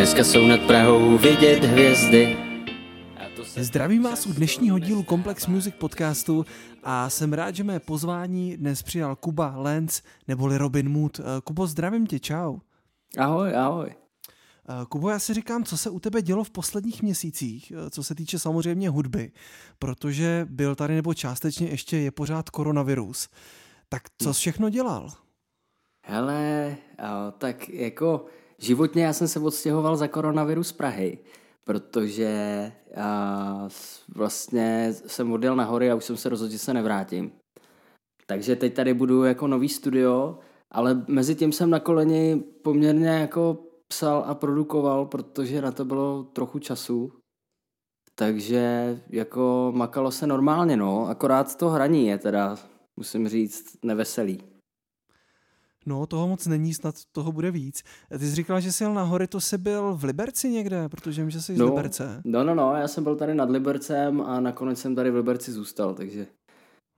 Dneska jsou nad Prahou vidět hvězdy. Zdravím vás u dnešního dílu Complex Music podcastu a jsem rád, že mé pozvání dnes přijal Kuba Lenz neboli Robin Mood. Kubo, zdravím tě, čau. Ahoj, ahoj. Kubo, já si říkám, co se u tebe dělo v posledních měsících, co se týče samozřejmě hudby, protože byl tady nebo částečně ještě je pořád koronavirus. Tak co jsi všechno dělal? Hele, tak jako životně já jsem se odstěhoval za koronavirus z Prahy, protože vlastně jsem odjel na hory a už jsem se rozhodl, že se nevrátím. Takže teď tady budu jako nový studio, ale mezi tím jsem na koleni poměrně jako psal a produkoval, protože na to bylo trochu času. Takže jako makalo se normálně, no. Akorát to hraní je teda, musím říct, neveselý. No, toho moc není, snad toho bude víc. Ty jsi říkal, že jsi jel nahoře, to jsi byl v Liberci někde, protože vím, že jsi no, z Liberce. No, no, no, já jsem byl tady nad Libercem a nakonec jsem tady v Liberci zůstal, takže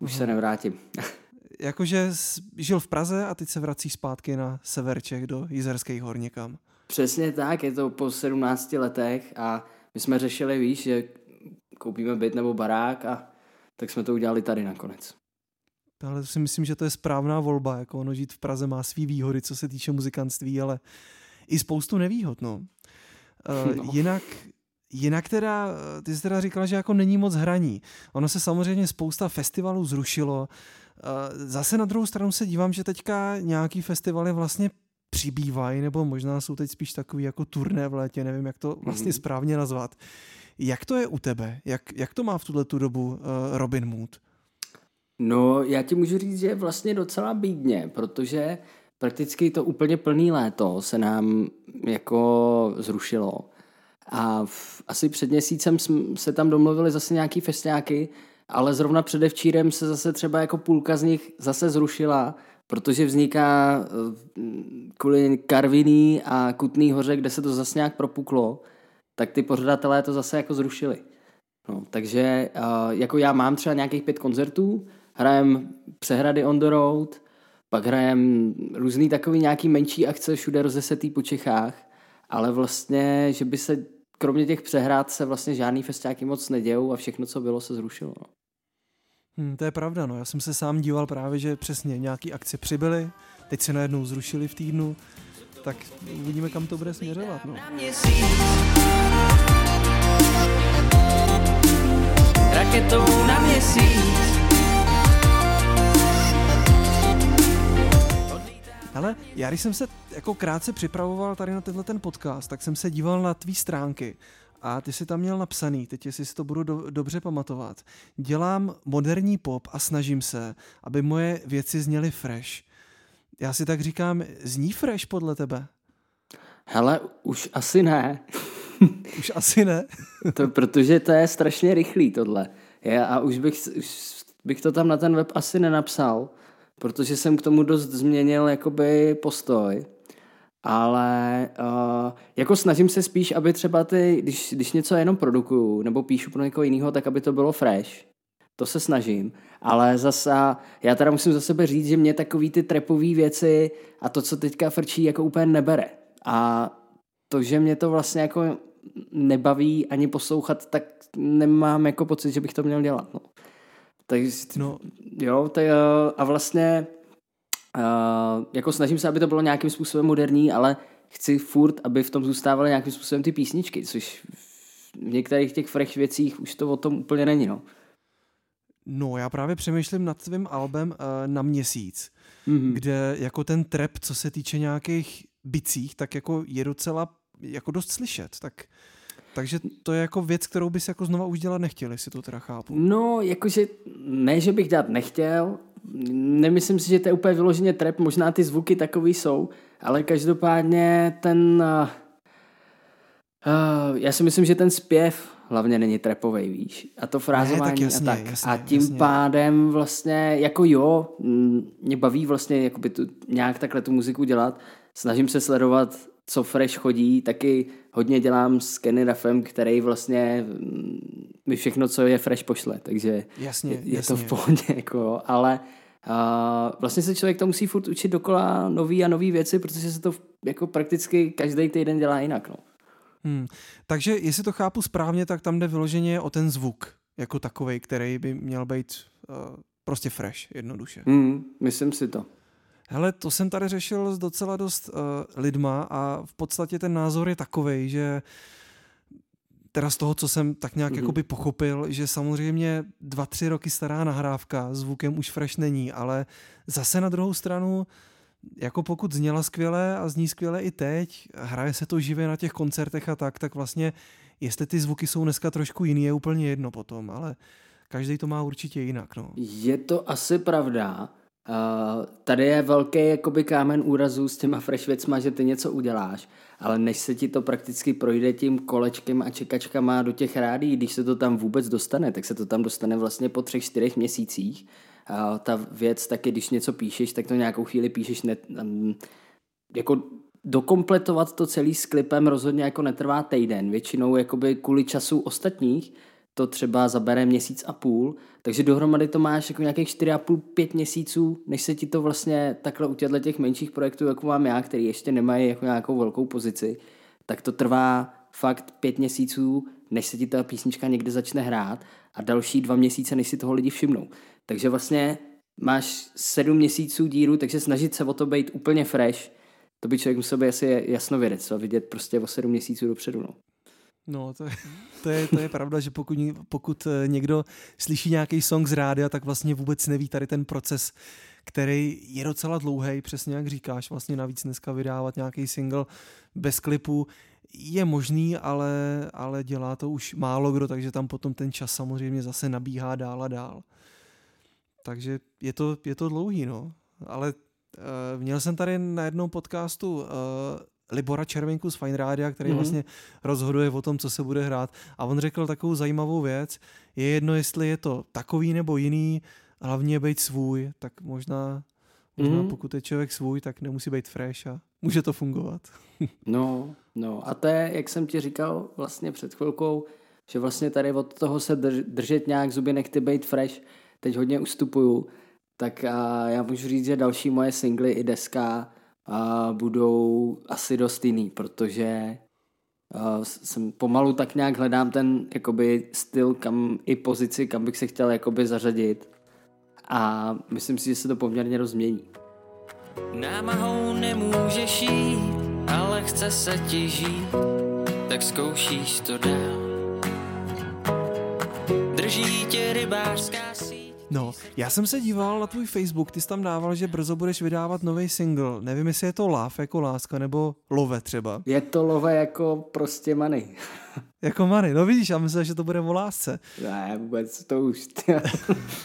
už Aha. se nevrátím. Jakože žil v Praze a teď se vrací zpátky na sever Čech do Jizerských hor někam. Přesně tak, je to po 17 letech a my jsme řešili, víš, že koupíme byt nebo barák a tak jsme to udělali tady nakonec. Ale si myslím, že to je správná volba. Jako ono žít v Praze má svý výhody, co se týče muzikantství, ale i spoustu nevýhod. No. Uh, no. Jinak, jinak teda, ty jsi teda říkala, že jako není moc hraní. Ono se samozřejmě spousta festivalů zrušilo. Uh, zase na druhou stranu se dívám, že teďka nějaký festivaly vlastně přibývají, nebo možná jsou teď spíš takový jako turné v létě, nevím, jak to vlastně mm-hmm. správně nazvat. Jak to je u tebe? Jak, jak to má v tuhle tu dobu uh, Robin Mood? No, já ti můžu říct, že vlastně docela bídně, protože prakticky to úplně plný léto se nám jako zrušilo. A v, asi před měsícem se tam domluvili zase nějaký festiáky, ale zrovna předevčírem se zase třeba jako půlka z nich zase zrušila, protože vzniká eh, kvůli Karviný a Kutný hoře, kde se to zase nějak propuklo, tak ty pořadatelé to zase jako zrušili. No, takže uh, jako já mám třeba nějakých pět koncertů, hrajem přehrady on the road, pak hrajem různý takový nějaký menší akce všude rozesetý po Čechách, ale vlastně, že by se kromě těch přehrad se vlastně žádný festiáky moc nedějou a všechno, co bylo, se zrušilo. No. Hmm, to je pravda, no. Já jsem se sám díval právě, že přesně nějaký akce přibyly, teď se najednou zrušili v týdnu, tak uvidíme, kam to bude směřovat, no. Raketou na měsíc Ale já když jsem se jako krátce připravoval tady na tenhle ten podcast, tak jsem se díval na tvý stránky a ty si tam měl napsaný, teď jestli si to budu do, dobře pamatovat. Dělám moderní pop a snažím se, aby moje věci zněly fresh. Já si tak říkám, zní fresh podle tebe? Hele, už asi ne. už asi ne? to, protože to je strašně rychlý tohle. Já, a už bych, už bych to tam na ten web asi nenapsal, protože jsem k tomu dost změnil jakoby postoj. Ale uh, jako snažím se spíš, aby třeba ty, když, když něco jenom produkuju nebo píšu pro někoho jiného, tak aby to bylo fresh. To se snažím. Ale zase, já teda musím za sebe říct, že mě takový ty trepové věci a to, co teďka frčí, jako úplně nebere. A to, že mě to vlastně jako nebaví ani poslouchat, tak nemám jako pocit, že bych to měl dělat. No. Takže, no. jo, tak, a vlastně uh, jako snažím se, aby to bylo nějakým způsobem moderní, ale chci furt, aby v tom zůstávaly nějakým způsobem ty písničky, což v některých těch fresh věcích už to o tom úplně není, no. No, já právě přemýšlím nad tvým albem uh, na měsíc, mm-hmm. kde jako ten trap, co se týče nějakých bicích, tak jako je docela jako dost slyšet, tak takže to je jako věc, kterou bys jako znova už dělat nechtěl, jestli to teda chápu. No, jakože ne, že bych dělat nechtěl, nemyslím si, že to je úplně vyloženě trap, možná ty zvuky takový jsou, ale každopádně ten... Uh, uh, já si myslím, že ten zpěv hlavně není trapovej, víš. A to frázování ne, jasně, a tak. Jasně, a tím jasně. pádem vlastně, jako jo, mě baví vlastně jakoby tu, nějak takhle tu muziku dělat. Snažím se sledovat co fresh chodí, taky hodně dělám s Kenny Raffem, který vlastně mm, mi všechno, co je fresh, pošle, takže jasně, je, je jasně. to v pohodě, jako, ale uh, vlastně se člověk to musí furt učit dokola nový a nový věci, protože se to jako prakticky každý týden dělá jinak, no. Hmm. Takže jestli to chápu správně, tak tam jde vyloženě o ten zvuk jako takový, který by měl být uh, prostě fresh, jednoduše. Hmm, myslím si to. Hele, to jsem tady řešil s docela dost uh, lidma a v podstatě ten názor je takový, že teda z toho, co jsem tak nějak mm-hmm. jakoby pochopil, že samozřejmě dva, tři roky stará nahrávka zvukem už fresh není, ale zase na druhou stranu jako pokud zněla skvěle a zní skvěle i teď, hraje se to živě na těch koncertech a tak, tak vlastně jestli ty zvuky jsou dneska trošku jiný, je úplně jedno potom, ale každý to má určitě jinak. No. Je to asi pravda. Uh, tady je velký jakoby kámen úrazu s těma fresh věcma, že ty něco uděláš, ale než se ti to prakticky projde tím kolečkem a čekačkama do těch rádí, když se to tam vůbec dostane, tak se to tam dostane vlastně po třech, čtyřech měsících. Uh, ta věc taky, když něco píšeš, tak to nějakou chvíli píšeš ne, um, jako dokompletovat to celý s klipem rozhodně jako netrvá týden. Většinou jakoby kvůli času ostatních to třeba zabere měsíc a půl, takže dohromady to máš jako nějakých 4,5-5 měsíců, než se ti to vlastně takhle u těchto těch menších projektů, jako mám já, který ještě nemají jako nějakou velkou pozici, tak to trvá fakt pět měsíců, než se ti ta písnička někde začne hrát a další dva měsíce, než si toho lidi všimnou. Takže vlastně máš sedm měsíců díru, takže snažit se o to být úplně fresh, to by člověk musel být asi jasno vědět, a vidět prostě o sedm měsíců dopředu. No. No, to je, to je, to je pravda, že pokud, pokud eh, někdo slyší nějaký song z rádia, tak vlastně vůbec neví tady ten proces, který je docela dlouhý, přesně jak říkáš, vlastně navíc dneska vydávat nějaký single bez klipu je možný, ale, ale dělá to už málo kdo, takže tam potom ten čas samozřejmě zase nabíhá dál a dál. Takže je to, je to dlouhý, no. Ale uh, měl jsem tady na jednom podcastu uh, Libora Červenku z Fine Rádia, který mm-hmm. vlastně rozhoduje o tom, co se bude hrát. A on řekl takovou zajímavou věc. Je jedno, jestli je to takový nebo jiný, hlavně být svůj, tak možná, možná mm-hmm. pokud je člověk svůj, tak nemusí být fresh a může to fungovat. no, no a to je, jak jsem ti říkal vlastně před chvilkou, že vlastně tady od toho se drž, držet nějak zuby nechty být fresh, teď hodně ustupuju, tak a já můžu říct, že další moje singly i deska a budou asi dost jiný, protože uh, jsem pomalu tak nějak hledám ten jakoby styl kam, i pozici, kam bych se chtěl jakoby zařadit a myslím si, že se to poměrně rozmění. Námahou nemůžeš jít, ale chce se ti žít, tak zkoušíš to dál. Drží tě rybářská No, já jsem se díval na tvůj Facebook, ty jsi tam dával, že brzo budeš vydávat nový single. Nevím, jestli je to Love jako láska, nebo Love třeba. Je to Love jako prostě money. jako money, no vidíš, já myslím, že to bude o lásce. Ne, vůbec to už.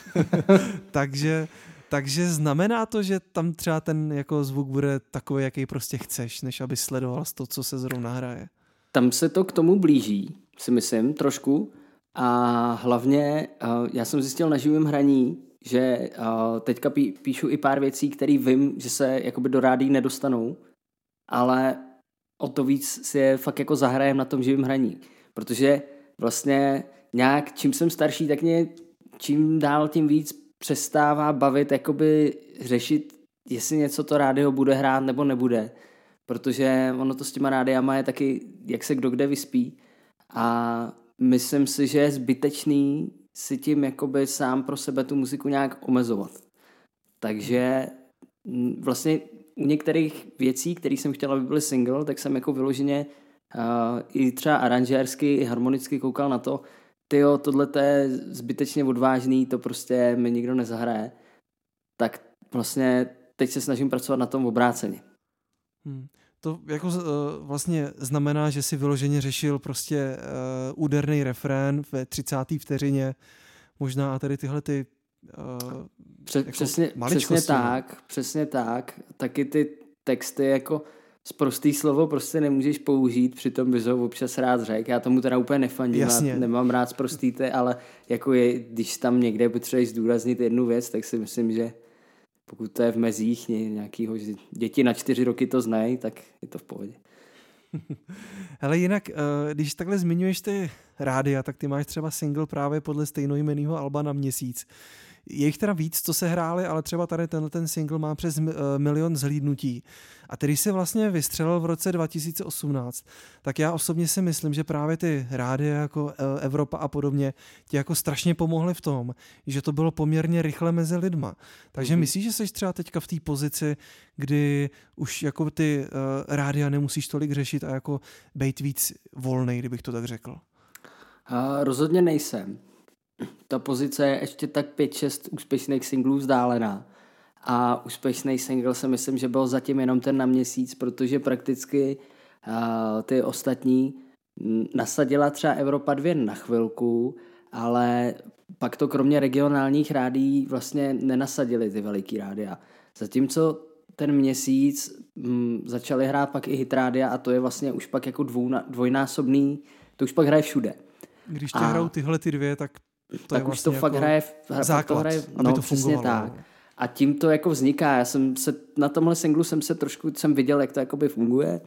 takže, takže znamená to, že tam třeba ten jako zvuk bude takový, jaký prostě chceš, než aby sledoval to, co se zrovna hraje. Tam se to k tomu blíží, si myslím, trošku. A hlavně já jsem zjistil na živém hraní, že teďka píšu i pár věcí, které vím, že se jakoby do rádí nedostanou, ale o to víc si je fakt jako zahrajem na tom živém hraní. Protože vlastně nějak, čím jsem starší, tak mě čím dál tím víc přestává bavit, jakoby řešit, jestli něco to rádio bude hrát nebo nebude. Protože ono to s těma rádiama je taky, jak se kdo kde vyspí. A myslím si, že je zbytečný si tím jakoby sám pro sebe tu muziku nějak omezovat. Takže vlastně u některých věcí, které jsem chtěla, aby byly single, tak jsem jako vyloženě uh, i třeba aranžérsky, i harmonicky koukal na to, tyjo, tohle je zbytečně odvážný, to prostě mi nikdo nezahraje. Tak vlastně teď se snažím pracovat na tom obráceně. Hmm. To jako uh, vlastně znamená, že si vyloženě řešil prostě uh, úderný refrén ve 30. vteřině, možná a tady tyhle ty uh, Pře- jako přesně, přesně no. tak, přesně tak. Taky ty texty jako z prostý slovo prostě nemůžeš použít, přitom bys ho občas rád řekl. Já tomu teda úplně nefandím, Jasně. nemám rád prostý ty, ale jako je, když tam někde potřebuješ zdůraznit jednu věc, tak si myslím, že pokud to je v mezích nějakého, že děti na čtyři roky to znají, tak je to v pohodě. Ale jinak, eh, když takhle zmiňuješ ty rádia, tak ty máš třeba single právě podle stejnojmenného Alba na měsíc. Je jich teda víc, co se hráli, ale třeba tady tenhle ten single má přes milion zhlídnutí. A který si vlastně vystřelil v roce 2018, tak já osobně si myslím, že právě ty rády jako Evropa a podobně ti jako strašně pomohly v tom, že to bylo poměrně rychle mezi lidma. Takže mm-hmm. myslíš, že jsi třeba teďka v té pozici, kdy už jako ty uh, rádia nemusíš tolik řešit a jako být víc volný, kdybych to tak řekl? Uh, rozhodně nejsem. Ta pozice je ještě tak 5-6 úspěšných singlů vzdálená. A úspěšný single si myslím, že byl zatím jenom ten na měsíc, protože prakticky uh, ty ostatní nasadila třeba Evropa 2 na chvilku, ale pak to kromě regionálních rádií vlastně nenasadili ty veliký rádia. Zatímco ten měsíc m, začali hrát pak i hitrádia a to je vlastně už pak jako dvou, dvojnásobný, to už pak hraje všude. Když tě a, hrajou tyhle ty dvě, tak to tak je už to vlastně fakt jako hraje, základ, to hraje, aby no, to fungovalo. tak. A tím to jako vzniká. Já jsem se, na tomhle singlu jsem se trošku, jsem viděl, jak to jakoby funguje.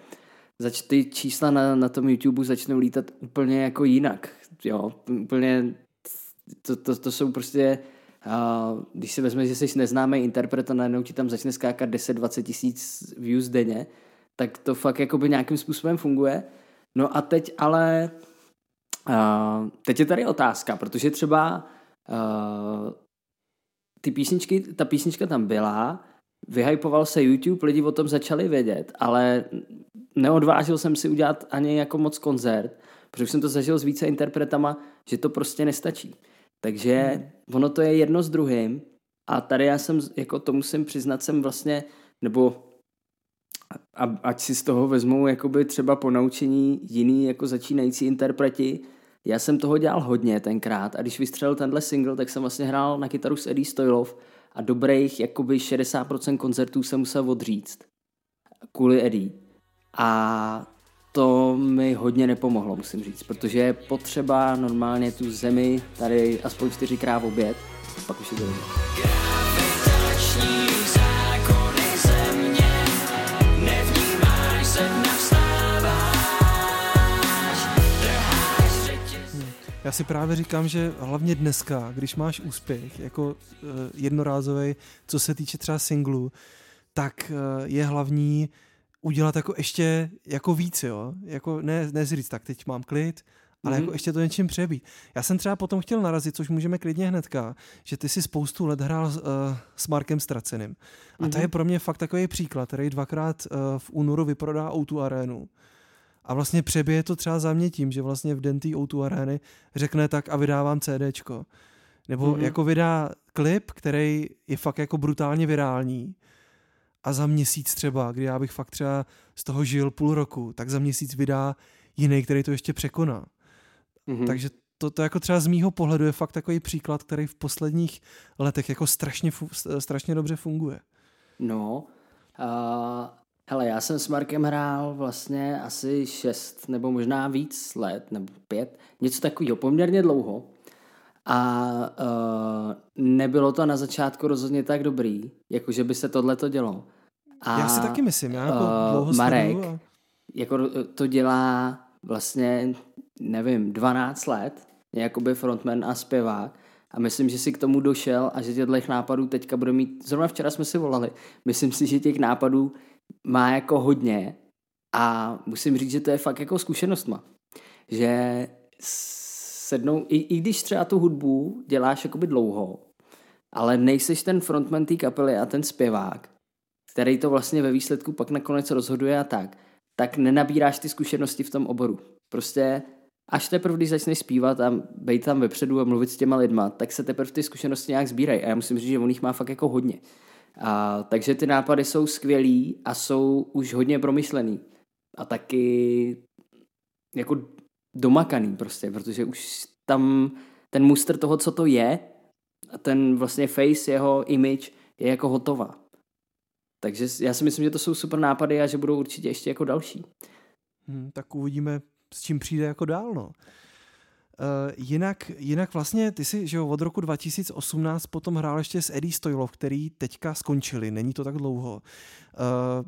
Zač ty čísla na, na tom YouTube začnou lítat úplně jako jinak. Jo, úplně to, to, to jsou prostě Uh, když si vezme, že jsi neznámý interpret a najednou ti tam začne skákat 10-20 tisíc views denně, tak to fakt jakoby nějakým způsobem funguje. No a teď ale uh, teď je tady otázka, protože třeba uh, ty písničky, ta písnička tam byla, vyhypoval se YouTube, lidi o tom začali vědět, ale neodvážil jsem si udělat ani jako moc koncert, protože jsem to zažil s více interpretama, že to prostě nestačí. Takže hmm. ono to je jedno s druhým a tady já jsem, jako to musím přiznat, jsem vlastně, nebo a, ať si z toho vezmou jakoby třeba po naučení jiný jako začínající interpreti, já jsem toho dělal hodně tenkrát a když vystřelil tenhle single, tak jsem vlastně hrál na kytaru s Eddie Stojlov a dobrých jakoby 60% koncertů jsem musel odříct kvůli Eddie. A to mi hodně nepomohlo, musím říct, protože je potřeba normálně tu zemi tady aspoň čtyřikrát v oběd, pak už je to dobře. Já si právě říkám, že hlavně dneska, když máš úspěch jako uh, jednorázový, co se týče třeba singlu, tak uh, je hlavní udělat jako ještě jako víc, jo. Jako ne, ne říct, tak teď mám klid, ale mm-hmm. jako ještě to něčím přebít. Já jsem třeba potom chtěl narazit, což můžeme klidně hnedka, že ty si spoustu let hrál uh, s Markem Straceným. A mm-hmm. to je mhm. pro mě fakt takový příklad, který dvakrát uh, v únoru vyprodá o arénu. A vlastně přebije to třeba za mě tím, že vlastně v den té o arény řekne tak a vydávám CDčko. Nebo mm-hmm. jako vydá klip, který je fakt jako brutálně virální a za měsíc třeba, kdy já bych fakt třeba z toho žil půl roku, tak za měsíc vydá jiný, který to ještě překoná. Mm-hmm. Takže to, to jako třeba z mýho pohledu je fakt takový příklad, který v posledních letech jako strašně, strašně dobře funguje. No, uh, hele, já jsem s Markem hrál vlastně asi šest nebo možná víc let, nebo pět, něco takového, poměrně dlouho. A uh, nebylo to na začátku rozhodně tak dobrý, jako že by se tohle to dělo. A, já si taky myslím, já jako uh, dlouho Marek a... jako to dělá vlastně, nevím, 12 let, jakoby frontman a zpěvák a myslím, že si k tomu došel a že těchto nápadů teďka bude mít, zrovna včera jsme si volali, myslím si, že těch nápadů má jako hodně a musím říct, že to je fakt jako zkušenostma. Že sednou, i, i když třeba tu hudbu děláš jakoby dlouho, ale nejseš ten frontman té kapely a ten zpěvák, který to vlastně ve výsledku pak nakonec rozhoduje a tak, tak nenabíráš ty zkušenosti v tom oboru. Prostě až teprve, když začneš zpívat a být tam vepředu a mluvit s těma lidma, tak se teprve ty zkušenosti nějak sbírají. A já musím říct, že on jich má fakt jako hodně. A, takže ty nápady jsou skvělý a jsou už hodně promyšlený. A taky jako domakaný prostě, protože už tam ten muster toho, co to je, a ten vlastně face, jeho image je jako hotová. Takže já si myslím, že to jsou super nápady a že budou určitě ještě jako další. Hmm, tak uvidíme, s čím přijde jako dál, no. Uh, jinak, jinak vlastně ty si že jo, od roku 2018 potom hrál ještě s Eddie Stojlov, který teďka skončili, není to tak dlouho. Uh,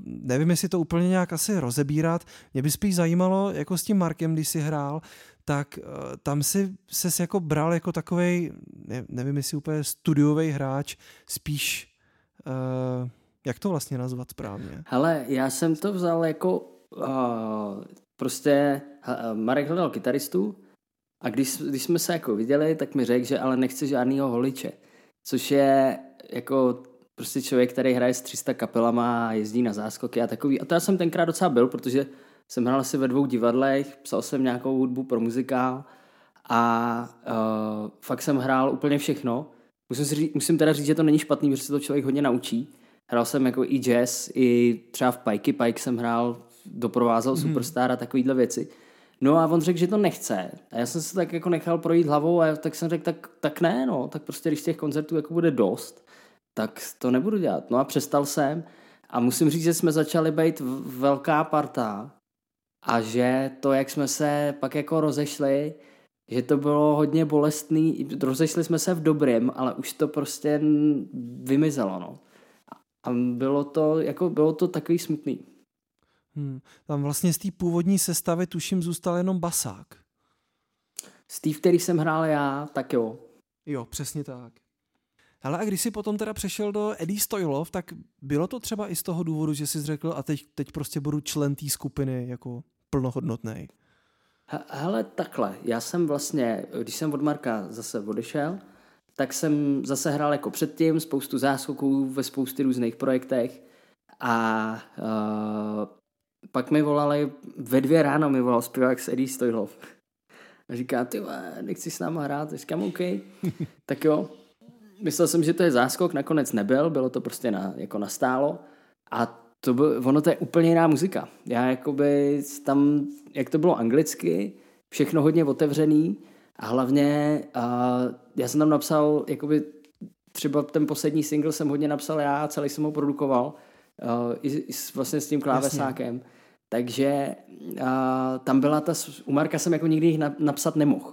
nevím, jestli to úplně nějak asi rozebírat. Mě by spíš zajímalo, jako s tím Markem, když si hrál, tak uh, tam si se jako bral jako takovej, ne, nevím, jestli úplně studiový hráč, spíš, uh, jak to vlastně nazvat správně? Hele, já jsem to vzal jako uh, prostě uh, Marek hledal kytaristu a když, když jsme se jako viděli, tak mi řekl, že ale nechce žádnýho holiče, což je jako prostě člověk, který hraje s 300 kapelama a jezdí na záskoky a takový. A to já jsem tenkrát docela byl, protože jsem hrál asi ve dvou divadlech, psal jsem nějakou hudbu pro muzikál a uh, fakt jsem hrál úplně všechno. Musím, si říct, musím teda říct, že to není špatný, protože se to člověk hodně naučí. Hrál jsem jako i jazz, i třeba v Pikey Pike jsem hrál, doprovázel mm-hmm. Superstar a takovýhle věci. No a on řekl, že to nechce. A já jsem se tak jako nechal projít hlavou a tak jsem řekl, tak, tak ne, no. Tak prostě, když těch koncertů jako bude dost, tak to nebudu dělat. No a přestal jsem a musím říct, že jsme začali být velká parta a že to, jak jsme se pak jako rozešli, že to bylo hodně bolestný, rozešli jsme se v dobrém, ale už to prostě vymizelo, no. A bylo to, jako bylo to takový smutný. Hmm. Tam vlastně z té původní sestavy tuším zůstal jenom basák. Z té, který jsem hrál já, tak jo. Jo, přesně tak. Ale a když jsi potom teda přešel do Eddie Stoilov, tak bylo to třeba i z toho důvodu, že jsi řekl a teď, teď prostě budu člen té skupiny jako plnohodnotný. Hele, takhle. Já jsem vlastně, když jsem od Marka zase odešel, tak jsem zase hrál jako předtím spoustu záskoků ve spousty různých projektech a uh, pak mi volali, ve dvě ráno mi volal zpěvák z Eddie Stoilov. A říká, ty nechci s náma hrát? Říkám, OK. tak jo, myslel jsem, že to je záskok, nakonec nebyl, bylo to prostě na, jako nastálo a to byl, ono to je úplně jiná muzika. Já jakoby tam, jak to bylo anglicky, všechno hodně otevřený a hlavně a já jsem tam napsal, jakoby třeba ten poslední single jsem hodně napsal já, celý jsem ho produkoval uh, i, i vlastně s tím klávesákem. Jasně. Takže uh, tam byla ta, u Marka jsem jako nikdy jich napsat nemohl.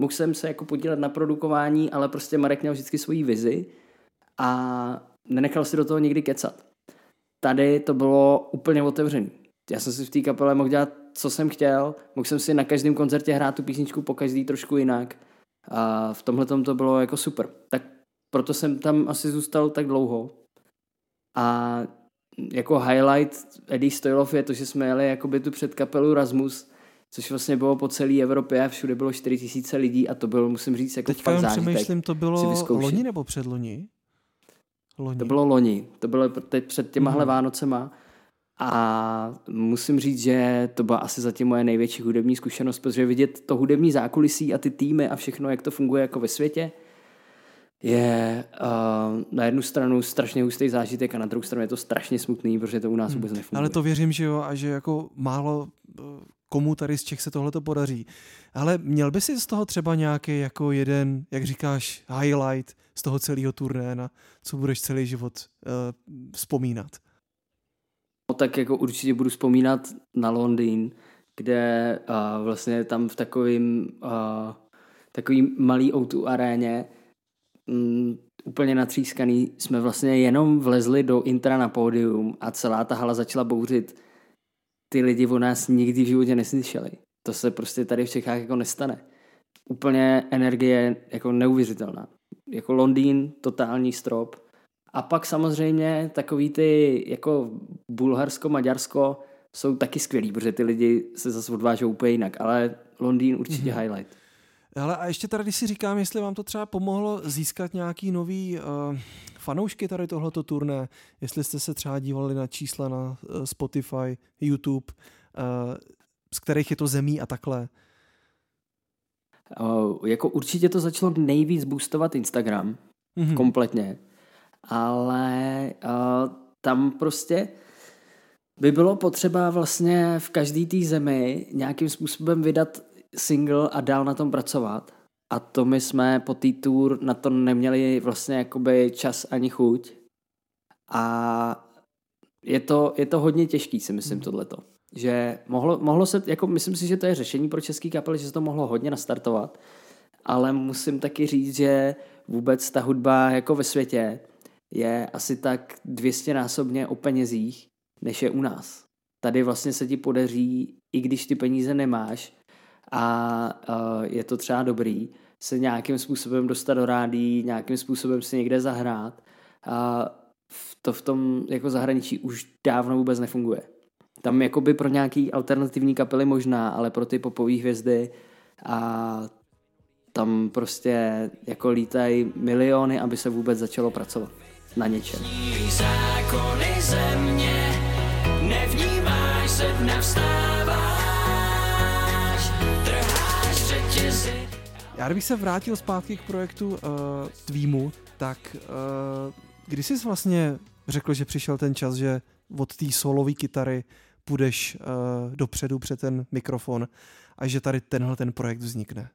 Mohl jsem se jako podílet na produkování, ale prostě Marek měl vždycky svoji vizi a nenechal si do toho nikdy kecat. Tady to bylo úplně otevřené. Já jsem si v té kapele mohl dělat, co jsem chtěl, mohl jsem si na každém koncertě hrát tu písničku po každý trošku jinak. A v tomhle to bylo jako super. Tak proto jsem tam asi zůstal tak dlouho. A jako highlight Eddie Stoilov je to, že jsme jeli jakoby tu před kapelu Rasmus, což vlastně bylo po celé Evropě a všude bylo 4 tisíce lidí a to bylo, musím říct, jako Teďka fakt zážitek. přemýšlím, to bylo loni nebo předloni? Loni. To bylo loni, to bylo teď před těmahle mm. Vánocema a musím říct, že to byla asi zatím moje největší hudební zkušenost, protože vidět to hudební zákulisí a ty týmy a všechno, jak to funguje jako ve světě, je uh, na jednu stranu strašně hustý zážitek a na druhou stranu je to strašně smutný, protože to u nás hmm. vůbec nefunguje. Ale to věřím, že jo, a že jako málo eh, komu tady z Čech se tohle to podaří. Ale měl by si z toho třeba nějaký jako jeden, jak říkáš, highlight z toho celého turné, na co budeš celý život uh, vzpomínat? No, tak jako určitě budu vzpomínat na Londýn, kde uh, vlastně tam v takovým uh, takový malý o aréně um, úplně natřískaný jsme vlastně jenom vlezli do intra na pódium a celá ta hala začala bouřit ty lidi o nás nikdy v životě neslyšeli. To se prostě tady v Čechách jako nestane. Úplně energie jako neuvěřitelná. Jako Londýn, totální strop. A pak samozřejmě takový ty jako Bulharsko, Maďarsko jsou taky skvělí, protože ty lidi se zase odvážou úplně jinak, ale Londýn určitě mm-hmm. highlight. Ale a ještě tady, když si říkám, jestli vám to třeba pomohlo získat nějaký nový uh, fanoušky tady tohleto turné, jestli jste se třeba dívali na čísla na uh, Spotify, YouTube, uh, z kterých je to zemí a takhle. Uh, jako určitě to začalo nejvíc boostovat Instagram, mm-hmm. kompletně, ale uh, tam prostě by bylo potřeba vlastně v každé té zemi nějakým způsobem vydat single a dál na tom pracovat. A to my jsme po té tour na to neměli vlastně jakoby čas ani chuť. A je to, je to hodně těžký, si myslím, hmm. tohleto. Že mohlo, mohlo se, jako myslím si, že to je řešení pro český kapely, že se to mohlo hodně nastartovat, ale musím taky říct, že vůbec ta hudba jako ve světě je asi tak 200 násobně o penězích, než je u nás. Tady vlastně se ti podaří, i když ty peníze nemáš, a uh, je to třeba dobrý, se nějakým způsobem dostat do rádí, nějakým způsobem si někde zahrát. A to v tom jako zahraničí už dávno vůbec nefunguje. Tam jakoby pro nějaký alternativní kapely možná, ale pro ty popové hvězdy a tam prostě jako lítají miliony, aby se vůbec začalo pracovat na něčem. Zákony země, nevnímáš se dne Já bych se vrátil zpátky k projektu uh, Tvýmu, tak uh, kdy jsi vlastně řekl, že přišel ten čas, že od té solové kytary půjdeš uh, dopředu před ten mikrofon a že tady tenhle ten projekt vznikne?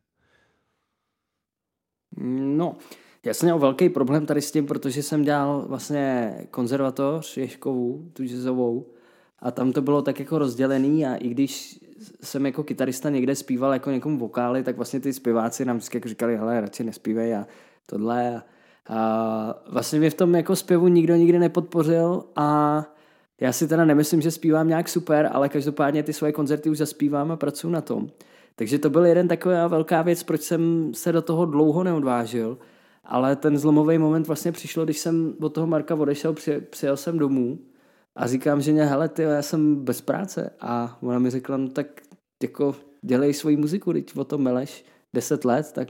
No, já jsem měl velký problém tady s tím, protože jsem dělal vlastně konzervatoř Ješkovou, tu jazzovou, a tam to bylo tak jako rozdělený a i když jsem jako kytarista někde zpíval jako někomu vokály, tak vlastně ty zpěváci nám vždycky jako říkali, hele, radši nespívej a tohle. A, a vlastně mě v tom jako zpěvu nikdo nikdy nepodpořil a já si teda nemyslím, že zpívám nějak super, ale každopádně ty svoje koncerty už zaspívám a pracuji na tom. Takže to byl jeden taková velká věc, proč jsem se do toho dlouho neodvážil. Ale ten zlomový moment vlastně přišlo, když jsem od toho Marka odešel, přijel jsem domů a říkám že hele, ty, já jsem bez práce. A ona mi řekla, no tak jako dělej svoji muziku, teď o tom meleš deset let, tak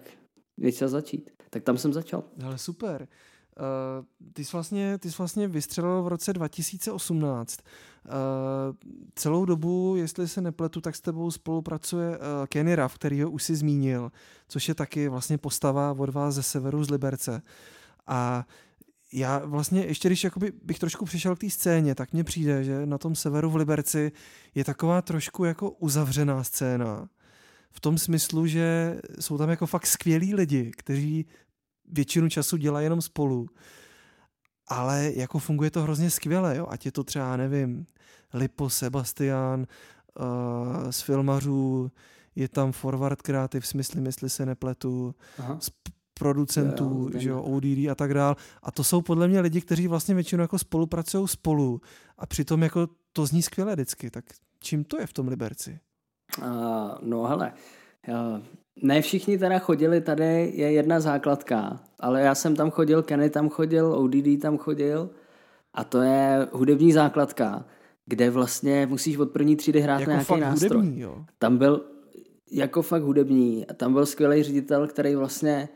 je čas začít. Tak tam jsem začal. Ale super. Uh, ty, jsi vlastně, ty jsi vlastně vystřelil v roce 2018. Uh, celou dobu, jestli se nepletu, tak s tebou spolupracuje uh, Kenny Ruff, který ho už si zmínil, což je taky vlastně postava od vás ze severu z Liberce. A já vlastně ještě když jakoby bych trošku přišel k té scéně, tak mně přijde, že na tom severu v Liberci je taková trošku jako uzavřená scéna. V tom smyslu, že jsou tam jako fakt skvělí lidi, kteří většinu času dělají jenom spolu. Ale jako funguje to hrozně skvěle, jo? ať je to třeba, nevím, Lipo, Sebastian, uh, z filmařů, je tam Forward Creative, smysly, jestli se nepletu, Aha producentů, jo, že jo, ODD a tak dál. A to jsou podle mě lidi, kteří vlastně většinou jako spolupracují spolu a přitom jako to zní skvěle vždycky. Tak čím to je v tom Liberci? Uh, no hele, uh, ne všichni teda chodili, tady je jedna základka, ale já jsem tam chodil, Kenny tam chodil, ODD tam chodil a to je hudební základka, kde vlastně musíš od první třídy hrát jako na nějaký nástroj. Hudební, jo? Tam byl jako fakt hudební a tam byl skvělý ředitel, který vlastně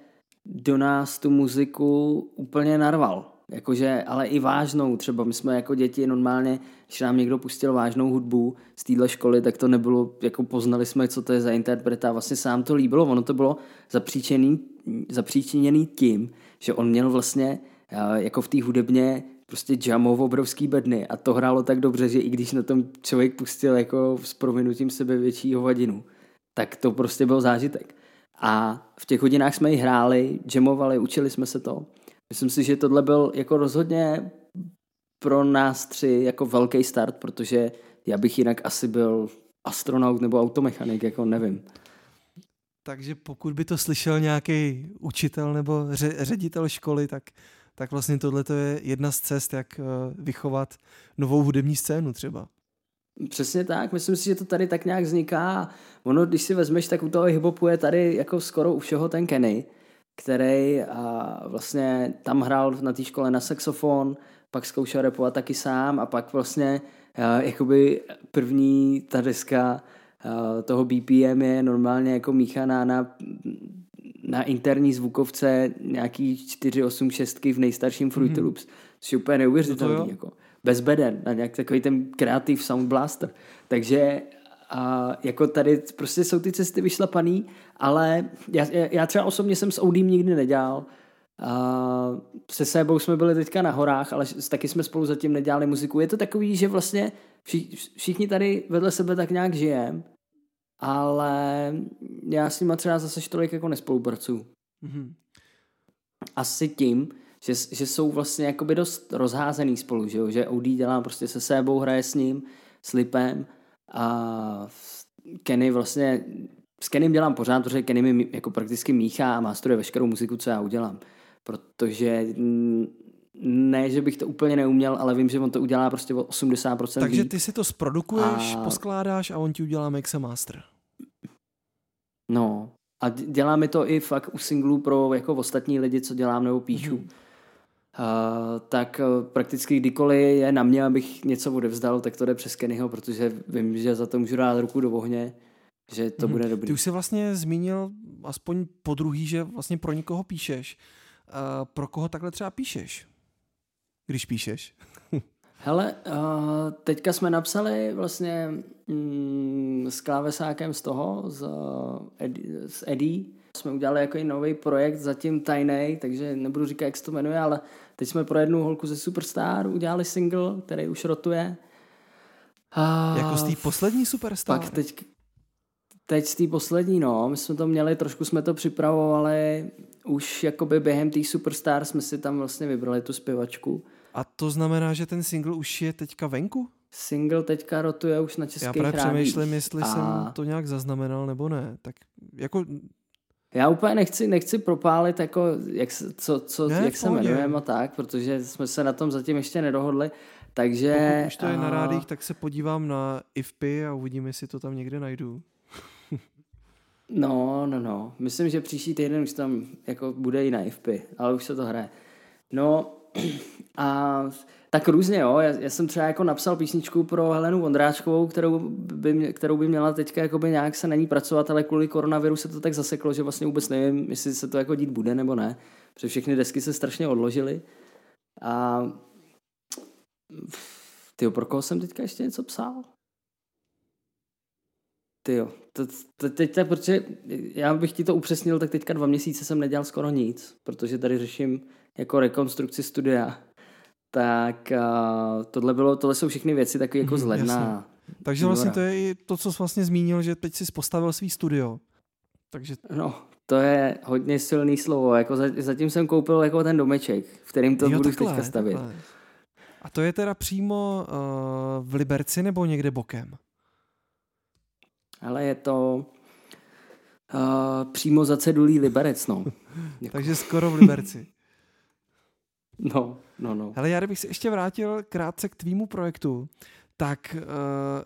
do nás tu muziku úplně narval. Jakože, ale i vážnou, třeba my jsme jako děti normálně, když nám někdo pustil vážnou hudbu z téhle školy, tak to nebylo, jako poznali jsme, co to je za interpreta, vlastně se nám to líbilo, ono to bylo zapříčiněný tím, že on měl vlastně jako v té hudebně prostě jamov obrovský bedny a to hrálo tak dobře, že i když na tom člověk pustil jako s prominutím sebe větší hovadinu, tak to prostě byl zážitek. A v těch hodinách jsme ji hráli, jamovali, učili jsme se to. Myslím si, že tohle byl jako rozhodně pro nás tři jako velký start, protože já bych jinak asi byl astronaut nebo automechanik, jako nevím. Takže pokud by to slyšel nějaký učitel nebo ře- ředitel školy, tak, tak vlastně tohle je jedna z cest, jak eh, vychovat novou hudební scénu třeba. Přesně tak, myslím si, že to tady tak nějak vzniká. Ono, když si vezmeš, tak u toho hiphopu je tady jako skoro u všeho ten Kenny, který a vlastně tam hrál na té škole na saxofon, pak zkoušel repovat taky sám a pak vlastně a, jakoby první ta deska a, toho BPM je normálně jako míchaná na, na interní zvukovce nějaký 486 v nejstarším Fruity mm-hmm. Loops, což je úplně neuvěřitelný. No jako bez beden, na nějak takový ten kreativ sound blaster. Takže a jako tady prostě jsou ty cesty vyšlapaný, ale já, já třeba osobně jsem s Oudím nikdy nedělal. A se sebou jsme byli teďka na horách, ale taky jsme spolu zatím nedělali muziku. Je to takový, že vlastně všichni tady vedle sebe tak nějak žijeme, ale já s nima třeba zase tolik jako nespolupracuju. Mm-hmm. Asi tím, že, že jsou vlastně jakoby dost rozházený spolu, že, jo? že OD dělá prostě se sebou, hraje s ním, s Lipem a Kenny vlastně s Kennym dělám pořád, protože Kenny mi jako prakticky míchá a mástruje veškerou muziku, co já udělám. Protože ne, že bych to úplně neuměl, ale vím, že on to udělá prostě o 80% Takže ty si to zprodukuješ, a... poskládáš a on ti udělá mix a master. No, A dělá mi to i fakt u singlů pro jako ostatní lidi, co dělám nebo píšu. Mm-hmm. Uh, tak uh, prakticky kdykoliv je na mě, abych něco odevzdal, tak to jde přes Kennyho, protože vím, že za to můžu dát ruku do ohně, že to mm-hmm. bude dobrý. Ty už jsi vlastně zmínil aspoň po druhý, že vlastně pro někoho píšeš. Uh, pro koho takhle třeba píšeš? Když píšeš? Hele, uh, teďka jsme napsali vlastně mm, s klávesákem z toho, z, uh, z Eddie, jsme udělali jako nový projekt, zatím tajný, takže nebudu říkat, jak se to jmenuje, ale teď jsme pro jednu holku ze Superstar udělali single, který už rotuje. A jako z té poslední Superstar? Pak teď, teď z té poslední, no, my jsme to měli, trošku jsme to připravovali, už jakoby během té Superstar jsme si tam vlastně vybrali tu zpěvačku. A to znamená, že ten single už je teďka venku? Single teďka rotuje už na českých Já právě přemýšlím, jestli a... jsem to nějak zaznamenal nebo ne. Tak jako... Já úplně nechci, nechci propálit, jako, jak, co, co, ne, jak se jmenujeme a tak, protože jsme se na tom zatím ještě nedohodli. Takže... Pokud už to je na rádích, tak se podívám na IFPy a uvidím, jestli to tam někde najdu. no, no, no. Myslím, že příští týden už tam jako bude i na IFPy, ale už se to hraje. No, a tak různě, jo. Já, já, jsem třeba jako napsal písničku pro Helenu Vondráčkovou, kterou by, kterou by měla teďka jakoby nějak se na ní pracovat, ale kvůli koronaviru se to tak zaseklo, že vlastně vůbec nevím, jestli se to jako dít bude nebo ne. Protože všechny desky se strašně odložily. A ty pro koho jsem teďka ještě něco psal? Ty jo, to, to, teď tak, protože já bych ti to upřesnil, tak teďka dva měsíce jsem nedělal skoro nic, protože tady řeším jako rekonstrukci studia. Tak uh, tohle, bylo, tohle jsou všechny věci taky jako z ledna. Takže vlastně to je i to, co jsi vlastně zmínil, že teď jsi postavil svý studio. Takže... No, to je hodně silný slovo. Jako zatím jsem koupil jako ten domeček, v kterým to jo, budu takhle, teďka stavět. Takhle. A to je teda přímo uh, v Liberci nebo někde bokem? Ale je to uh, přímo za cedulí Liberec, no. Takže skoro v Liberci. No, no, no. Ale já bych se ještě vrátil krátce k tvýmu projektu, tak uh,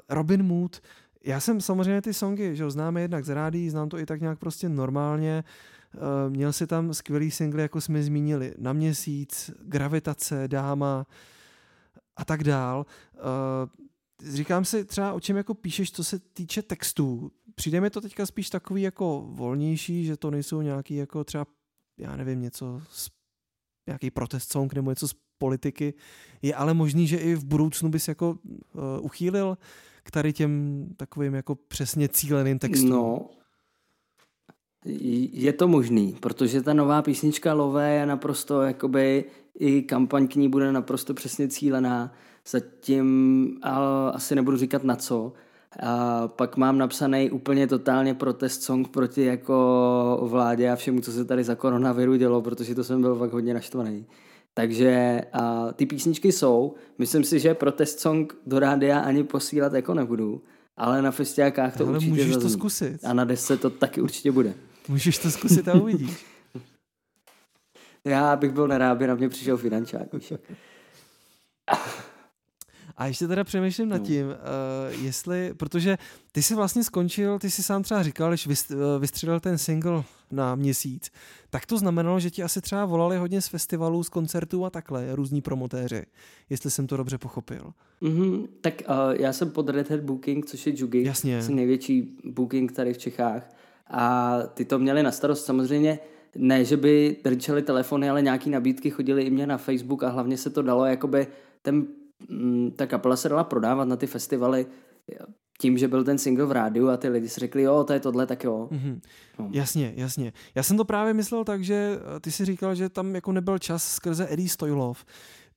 Robin Mood, já jsem samozřejmě ty songy, že ho známe jednak z rádí, znám to i tak nějak prostě normálně, uh, měl si tam skvělý single, jako jsme zmínili, Na měsíc, Gravitace, Dáma a tak dál. Uh, říkám si třeba, o čem jako píšeš, co se týče textů. Přijde mi to teďka spíš takový jako volnější, že to nejsou nějaký jako třeba, já nevím, něco z nějaký protest song nebo něco z politiky. Je ale možný, že i v budoucnu bys jako uh, uchýlil k tady těm takovým jako přesně cíleným textům? No, je to možný, protože ta nová písnička Lové je naprosto, jakoby i kampaň k ní bude naprosto přesně cílená. Zatím ale asi nebudu říkat na co. A pak mám napsaný úplně totálně protest song proti jako vládě a všemu, co se tady za koronaviru dělo, protože to jsem byl fakt hodně naštvaný. Takže a ty písničky jsou, myslím si, že protest song do rádia ani posílat jako nebudu, ale na festiákách to ale určitě můžeš zazní. to zkusit. A na desce to taky určitě bude. Můžeš to zkusit a uvidíš. Já bych byl nerád, aby na mě přišel finančák. A ještě teda přemýšlím nad no. tím, uh, jestli, protože ty jsi vlastně skončil, ty jsi sám třeba říkal, když eh, vystřelil ten single na měsíc, tak to znamenalo, že ti asi třeba volali hodně z festivalů, z koncertů a takhle, různí promotéři, jestli jsem to dobře pochopil. Mm-hmm, tak uh, já jsem pod Red Hat Booking, což je Jugi, Jasně. Asi největší booking tady v Čechách. A ty to měli na starost samozřejmě, ne, že by drčeli telefony, ale nějaký nabídky chodily i mě na Facebook a hlavně se to dalo, jakoby ten ta kapela se dala prodávat na ty festivaly tím, že byl ten single v rádiu a ty lidi si řekli, jo, to je tohle, tak jo. Mm-hmm. No. Jasně, jasně. Já jsem to právě myslel tak, že eh, ty si říkal, že tam jako nebyl čas skrze Eddie Stojlov.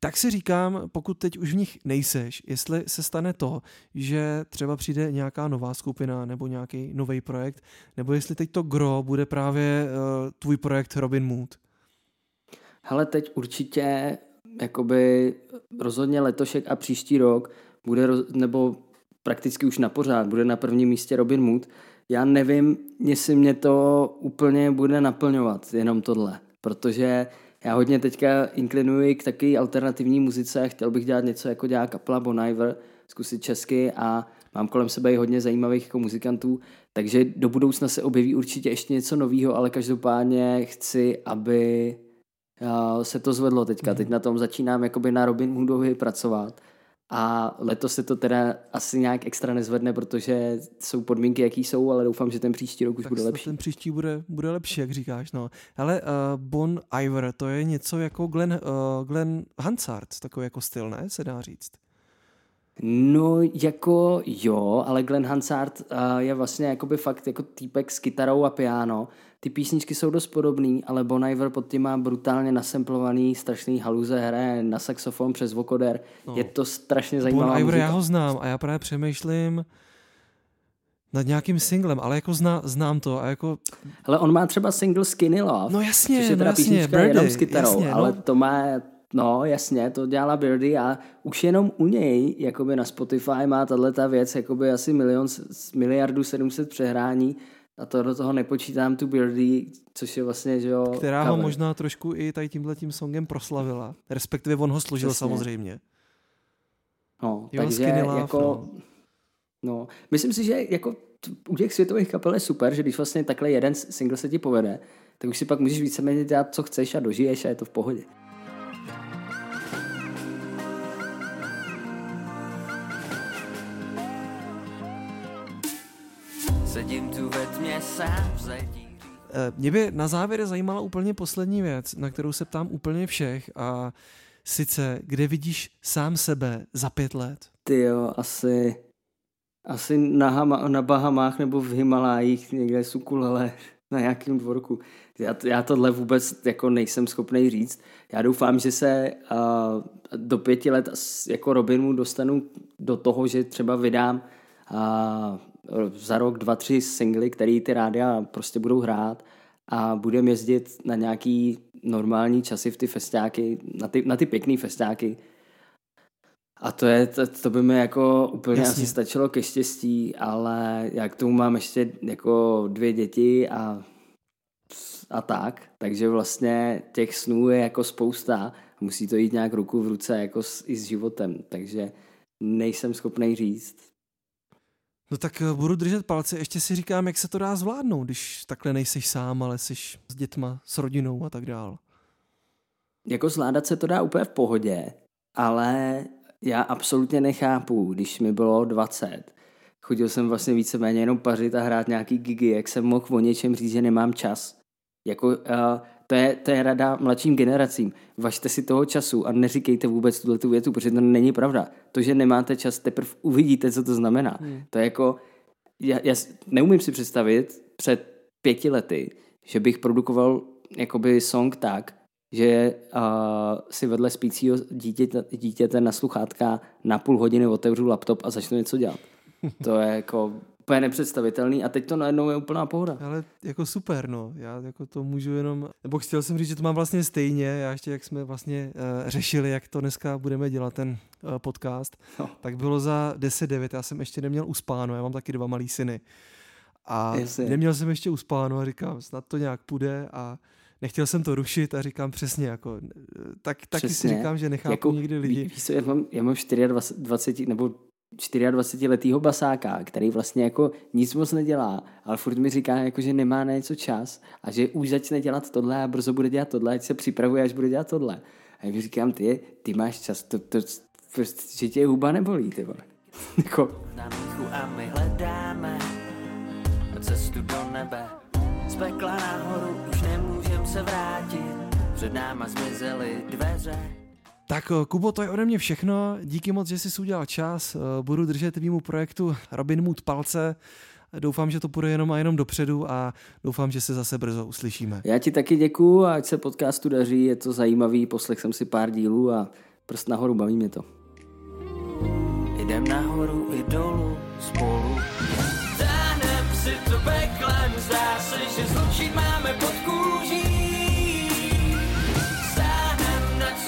Tak si říkám, pokud teď už v nich nejseš, jestli se stane to, že třeba přijde nějaká nová skupina nebo nějaký nový projekt, nebo jestli teď to gro bude právě uh, tvůj projekt Robin Mood. Hele, teď určitě jakoby rozhodně letošek a příští rok bude, nebo prakticky už na pořád, bude na prvním místě Robin Mood. Já nevím, jestli mě to úplně bude naplňovat, jenom tohle, protože já hodně teďka inklinuji k taky alternativní muzice chtěl bych dělat něco jako dělá kapela Bon Iver, zkusit česky a mám kolem sebe i hodně zajímavých jako muzikantů, takže do budoucna se objeví určitě ještě něco nového, ale každopádně chci, aby se to zvedlo teďka. Mm. Teď na tom začínám jakoby na Robin Hoodovi pracovat a letos se to teda asi nějak extra nezvedne, protože jsou podmínky, jaký jsou, ale doufám, že ten příští rok už tak bude lepší. Ten příští bude, bude lepší, jak říkáš. No. Ale uh, Bon Iver, to je něco jako Glenn, uh, Glenn Hansard, takový jako styl, ne? Se dá říct. No jako jo, ale Glenn Hansard uh, je vlastně jakoby fakt jako týpek s kytarou a piano. Ty písničky jsou dost podobný, ale Bon Iver pod tím má brutálně nasemplovaný, strašný haluze, hraje na saxofon přes vokoder. No. Je to strašně zajímavá Bon Iver já ho znám a já právě přemýšlím nad nějakým singlem, ale jako zná, znám to a jako... Ale on má třeba single Skinny Love, no jasně, což je teda no jasně, Birdie, jenom s kytarou, jasně, ale no. to má No, jasně, to dělala Birdie a už jenom u něj, jakoby na Spotify má tahle ta věc jakoby asi milion, miliardu 700 přehrání a to do toho nepočítám tu Birdie, což je vlastně, že jo, Která cover. ho možná trošku i tady tímhle tím songem proslavila, respektive on ho složil Přesně. samozřejmě. No, jo, takže love, jako, no. no. myslím si, že jako u těch světových kapel je super, že když vlastně takhle jeden single se ti povede, tak už si pak můžeš víceméně dělat, co chceš a dožiješ a je to v pohodě. Eh, Mě by na závěr zajímala úplně poslední věc, na kterou se ptám úplně všech a sice, kde vidíš sám sebe za pět let? Ty jo, asi, asi na, Hama, na Bahamách nebo v Himalájích někde z ukulele na nějakém dvorku. Já, já tohle vůbec jako nejsem schopný říct. Já doufám, že se uh, do pěti let jako Robinu dostanu do toho, že třeba vydám uh, za rok dva, tři singly, který ty rádia prostě budou hrát a budeme jezdit na nějaký normální časy v ty festiáky, na ty, na ty pěkný festiáky. A to, je, to, to by mi jako úplně Jasně. asi stačilo ke štěstí, ale já k tomu mám ještě jako dvě děti a, a tak, takže vlastně těch snů je jako spousta musí to jít nějak ruku v ruce jako s, i s životem, takže nejsem schopný říct, No tak eh, budu držet palce, ještě si říkám, jak se to dá zvládnout, když takhle nejseš sám, ale jsi s dětma, s rodinou a tak dál. Jako zvládat se to dá úplně v pohodě, ale já absolutně nechápu, když mi bylo 20, chodil jsem vlastně víceméně jenom pařit a hrát nějaký gigy, jak jsem mohl o něčem říct, že nemám čas. Jako, uh, to je, to je rada mladším generacím. Važte si toho času a neříkejte vůbec tuhle tu větu, protože to není pravda. To, že nemáte čas, teprve uvidíte, co to znamená. Hmm. To je jako, já, já neumím si představit před pěti lety, že bych produkoval jakoby song tak, že uh, si vedle spícího dítěte, dítěte na sluchátka na půl hodiny otevřu laptop a začnu něco dělat. To je jako úplně nepředstavitelný a teď to najednou je úplná pohoda. Ale jako super, no. Já jako to můžu jenom, nebo chtěl jsem říct, že to mám vlastně stejně, já ještě jak jsme vlastně uh, řešili, jak to dneska budeme dělat ten uh, podcast, no. tak bylo za 10-9, já jsem ještě neměl uspáno, já mám taky dva malý syny. A Jasně. neměl jsem ještě uspáno a říkám, snad to nějak půjde a nechtěl jsem to rušit a říkám přesně, jako, tak, taky přesně. si říkám, že nechápu jako, někdy lidi. Víš co, já mám, já mám 24 nebo 24-letýho basáka, který vlastně jako nic moc nedělá, ale furt mi říká, jako, že nemá na něco čas a že už začne dělat tohle a brzo bude dělat tohle, ať se připravuje, až bude dělat tohle. A já říkám, ty, ty máš čas, to, to, prostě, že tě huba nebolí, ty vole. jako. a my hledáme cestu do nebe. Z pekla nahoru už nemůžem se vrátit, před náma zmizely dveře. Tak eh, Kubo, to je ode mě všechno. Díky moc, že jsi udělal čas. Eh, budu držet tvýmu projektu Robin Mood palce. Doufám, že to půjde jenom a jenom dopředu a doufám, že se zase brzo uslyšíme. Já ti taky děkuju a ať se podcastu daří, je to zajímavý, poslech jsem si pár dílů a prst nahoru, baví mě to. Jdem nahoru i dolů spolu.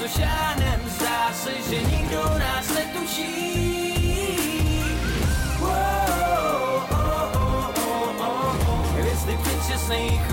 Stáhnem na co žádný se, že nikdo nás netuší. Hvězdy předčasných